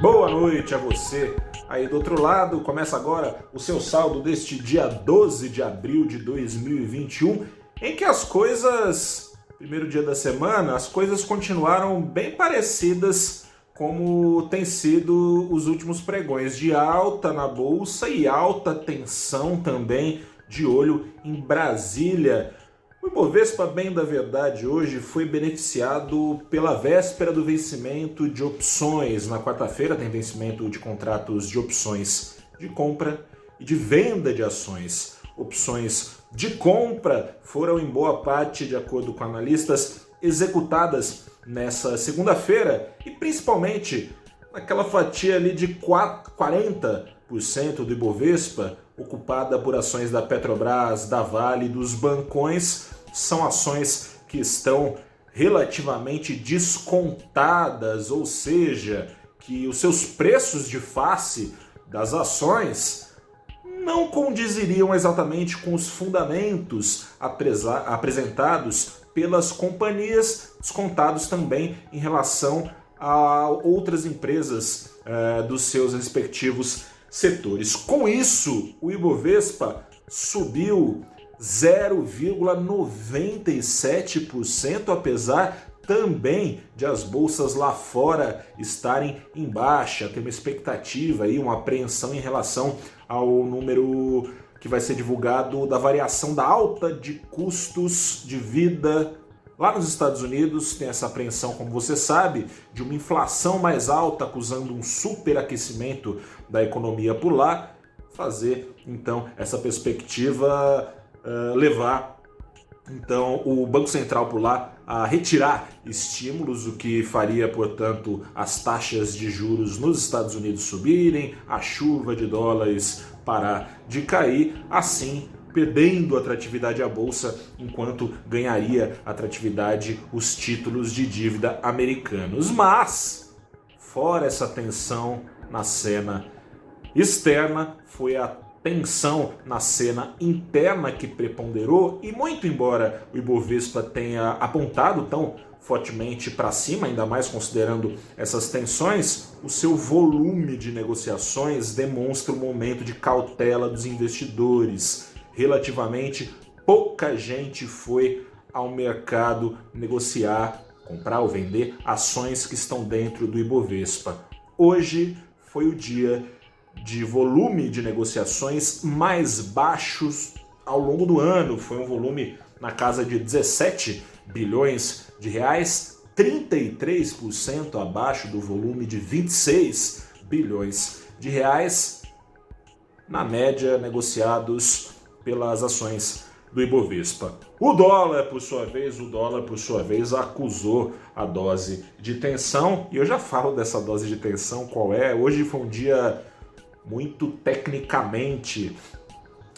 Boa noite a você aí do outro lado. Começa agora o seu saldo deste dia 12 de abril de 2021, em que as coisas, primeiro dia da semana, as coisas continuaram bem parecidas como tem sido os últimos pregões de alta na bolsa e alta tensão também de olho em Brasília. Ibovespa, bem da verdade, hoje foi beneficiado pela véspera do vencimento de opções. Na quarta-feira tem vencimento de contratos de opções de compra e de venda de ações. Opções de compra foram, em boa parte, de acordo com analistas, executadas nessa segunda-feira e principalmente naquela fatia ali de 40% do Ibovespa ocupada por ações da Petrobras, da Vale, dos bancões, são ações que estão relativamente descontadas, ou seja, que os seus preços de face das ações não condiziriam exatamente com os fundamentos apresentados pelas companhias, descontados também em relação a outras empresas eh, dos seus respectivos setores. Com isso, o Ibovespa subiu 0,97%, apesar também de as bolsas lá fora estarem em baixa. Tem uma expectativa aí, uma apreensão em relação ao número que vai ser divulgado da variação da alta de custos de vida Lá nos Estados Unidos tem essa apreensão, como você sabe, de uma inflação mais alta, acusando um superaquecimento da economia por lá, fazer então essa perspectiva uh, levar então o Banco Central por lá a retirar estímulos, o que faria, portanto, as taxas de juros nos Estados Unidos subirem, a chuva de dólares parar de cair, assim perdendo atratividade à bolsa, enquanto ganharia atratividade os títulos de dívida americanos. Mas, fora essa tensão na cena externa, foi a tensão na cena interna que preponderou e muito embora o Ibovespa tenha apontado tão fortemente para cima, ainda mais considerando essas tensões, o seu volume de negociações demonstra um momento de cautela dos investidores relativamente pouca gente foi ao mercado negociar, comprar ou vender ações que estão dentro do Ibovespa. Hoje foi o dia de volume de negociações mais baixos ao longo do ano. Foi um volume na casa de 17 bilhões de reais, 33% abaixo do volume de 26 bilhões de reais, na média negociados pelas ações do Ibovespa. O dólar, por sua vez, o dólar, por sua vez, acusou a dose de tensão, e eu já falo dessa dose de tensão qual é. Hoje foi um dia muito tecnicamente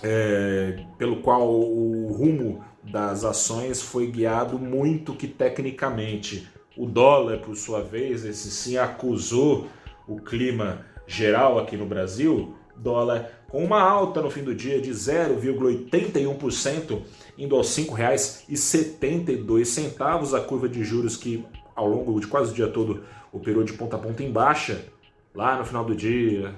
é, pelo qual o rumo das ações foi guiado muito que tecnicamente. O dólar, por sua vez, esse sim acusou o clima geral aqui no Brasil, dólar com uma alta no fim do dia de 0,81%, indo aos R$ 5,72. A curva de juros que ao longo de quase o dia todo operou de ponta a ponta em baixa, lá no final do dia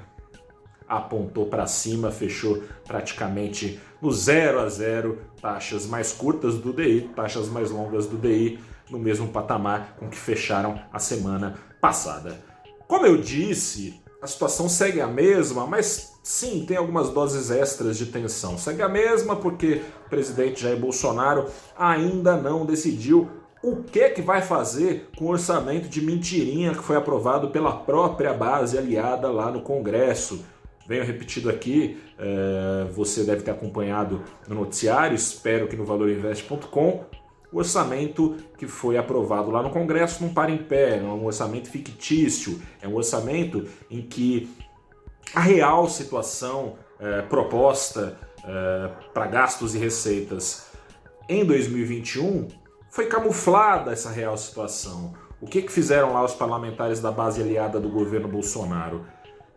apontou para cima, fechou praticamente no 0 a 0, taxas mais curtas do DI, taxas mais longas do DI, no mesmo patamar com que fecharam a semana passada. Como eu disse, a situação segue a mesma, mas sim, tem algumas doses extras de tensão. Segue a mesma porque o presidente Jair Bolsonaro ainda não decidiu o que que vai fazer com o orçamento de mentirinha que foi aprovado pela própria base aliada lá no Congresso. Venho repetido aqui, é, você deve ter acompanhado no noticiário, espero que no valorinvest.com, o orçamento que foi aprovado lá no Congresso não para em pé, é um orçamento fictício, é um orçamento em que a real situação é, proposta é, para gastos e receitas em 2021 foi camuflada essa real situação. O que, que fizeram lá os parlamentares da base aliada do governo Bolsonaro?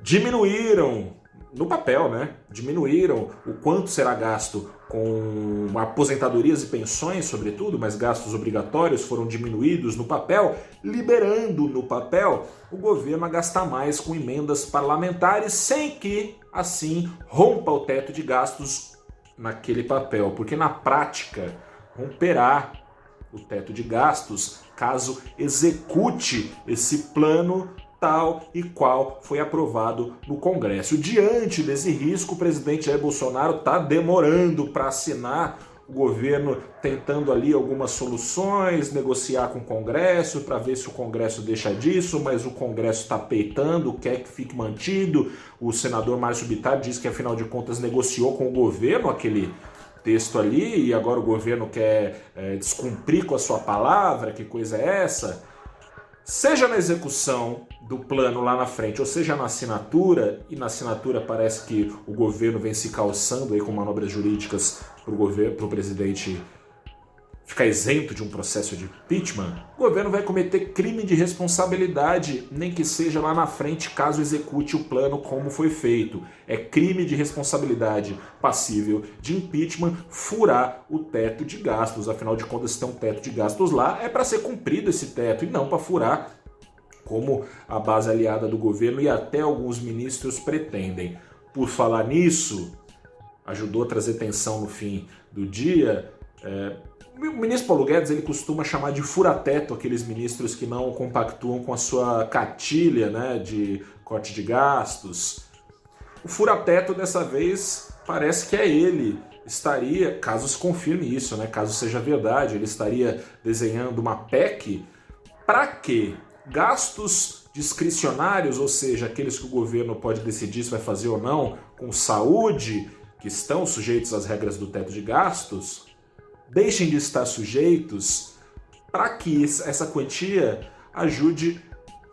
Diminuíram no papel, né? Diminuíram o quanto será gasto com aposentadorias e pensões, sobretudo, mas gastos obrigatórios foram diminuídos no papel, liberando no papel o governo a gastar mais com emendas parlamentares, sem que, assim, rompa o teto de gastos naquele papel, porque na prática romperá o teto de gastos caso execute esse plano tal e qual foi aprovado no Congresso. Diante desse risco, o presidente Jair Bolsonaro está demorando para assinar o governo tentando ali algumas soluções, negociar com o Congresso para ver se o Congresso deixa disso, mas o Congresso está peitando, quer que fique mantido. O senador Márcio Bittar diz que afinal de contas negociou com o governo aquele texto ali e agora o governo quer é, descumprir com a sua palavra, que coisa é essa? Seja na execução do plano lá na frente, ou seja na assinatura, e na assinatura parece que o governo vem se calçando aí com manobras jurídicas para o presidente ficar isento de um processo de impeachment, o governo vai cometer crime de responsabilidade, nem que seja lá na frente, caso execute o plano como foi feito. É crime de responsabilidade passível de impeachment furar o teto de gastos. Afinal de contas, se tem um teto de gastos lá, é para ser cumprido esse teto e não para furar, como a base aliada do governo e até alguns ministros pretendem. Por falar nisso, ajudou a trazer tensão no fim do dia. É, o ministro Paulo Guedes ele costuma chamar de furateto aqueles ministros que não compactuam com a sua catilha né, de corte de gastos. O furateto dessa vez parece que é ele. Estaria, caso se confirme isso, né, caso seja verdade, ele estaria desenhando uma PEC para quê? Gastos discricionários, ou seja, aqueles que o governo pode decidir se vai fazer ou não, com saúde, que estão sujeitos às regras do teto de gastos, deixem de estar sujeitos para que essa quantia ajude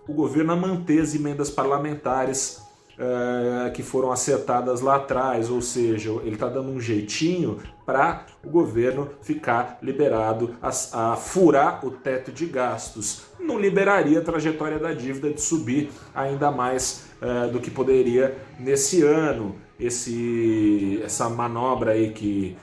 o governo a manter as emendas parlamentares uh, que foram acertadas lá atrás, ou seja, ele está dando um jeitinho para o governo ficar liberado a, a, furar o teto de gastos. Não liberaria a trajetória da dívida de subir ainda mais uh, do que poderia nesse ano. Esse, essa manobra aí que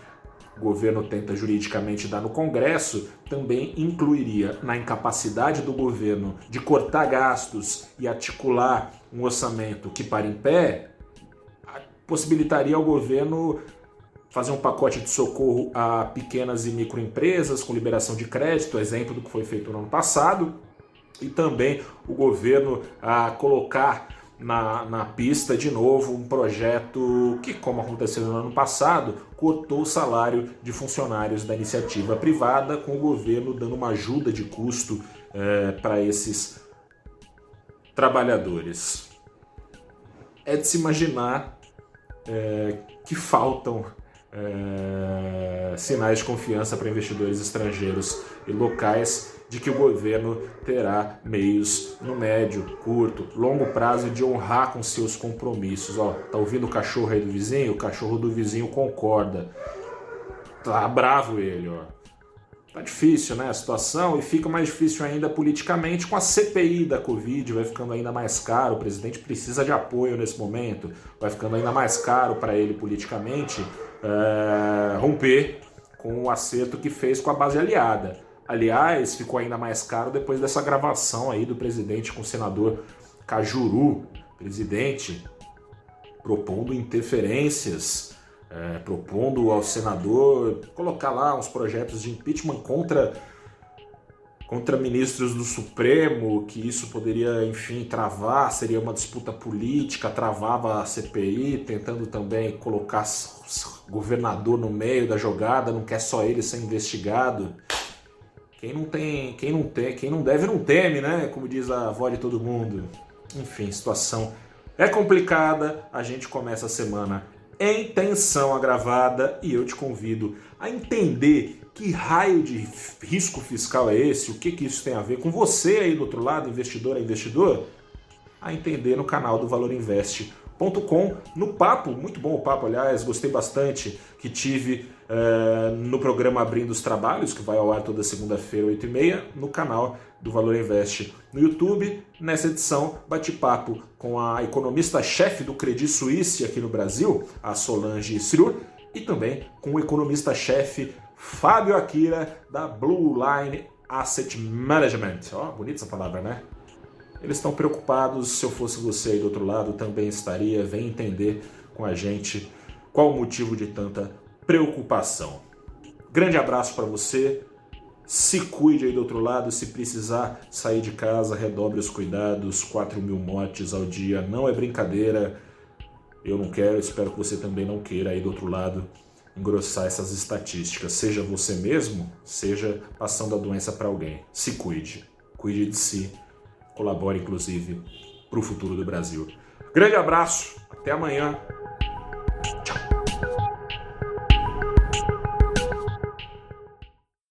o governo tenta juridicamente dar no Congresso também incluiria na incapacidade do governo de cortar gastos e articular um orçamento que para em pé, possibilitaria ao governo fazer um pacote de socorro a pequenas e microempresas com liberação de crédito, exemplo do que foi feito no ano passado, e também o governo a colocar na, na pista de novo um projeto que, como aconteceu no ano passado, cortou o salário de funcionários da iniciativa privada, com o governo dando uma ajuda de custo é, para esses trabalhadores. É de se imaginar é, que faltam é, sinais de confiança para investidores estrangeiros e locais de que o governo terá meios no médio, curto, longo prazo de honrar com seus compromissos. Ó, tá ouvindo o cachorro aí do vizinho? O cachorro do vizinho concorda. Tá bravo ele, ó. Tá difícil, né, a situação e fica mais difícil ainda politicamente com a CPI da Covid, vai ficando ainda mais caro, o presidente precisa de apoio nesse momento, vai ficando ainda mais caro para ele politicamente é, romper com o acerto que fez com a base aliada. Aliás, ficou ainda mais caro depois dessa gravação aí do presidente com o senador Cajuru, presidente, propondo interferências, é, propondo ao senador colocar lá uns projetos de impeachment contra contra ministros do Supremo, que isso poderia, enfim, travar, seria uma disputa política, travava a CPI, tentando também colocar governador no meio da jogada, não quer só ele ser investigado. Quem não tem, quem não tem, quem não deve não teme, né? Como diz a avó de todo mundo. Enfim, situação é complicada. A gente começa a semana em tensão agravada e eu te convido a entender que raio de risco fiscal é esse, o que, que isso tem a ver com você aí do outro lado, investidor a investidor, a entender no canal do Valor Investe. Com, no papo, muito bom o papo, aliás, gostei bastante que tive uh, no programa Abrindo os Trabalhos, que vai ao ar toda segunda-feira, 8h30, no canal do Valor Invest no YouTube. Nessa edição, bate-papo com a economista-chefe do Credit Suisse aqui no Brasil, a Solange Srur, e também com o economista-chefe Fábio Akira, da Blue Line Asset Management. Ó, oh, bonita essa palavra, né? Eles estão preocupados. Se eu fosse você aí do outro lado, também estaria. Vem entender com a gente qual o motivo de tanta preocupação. Grande abraço para você. Se cuide aí do outro lado. Se precisar sair de casa, redobre os cuidados. 4 mil mortes ao dia não é brincadeira. Eu não quero, espero que você também não queira aí do outro lado engrossar essas estatísticas. Seja você mesmo, seja passando a doença para alguém. Se cuide. Cuide de si colabore inclusive para o futuro do Brasil. Grande abraço, até amanhã.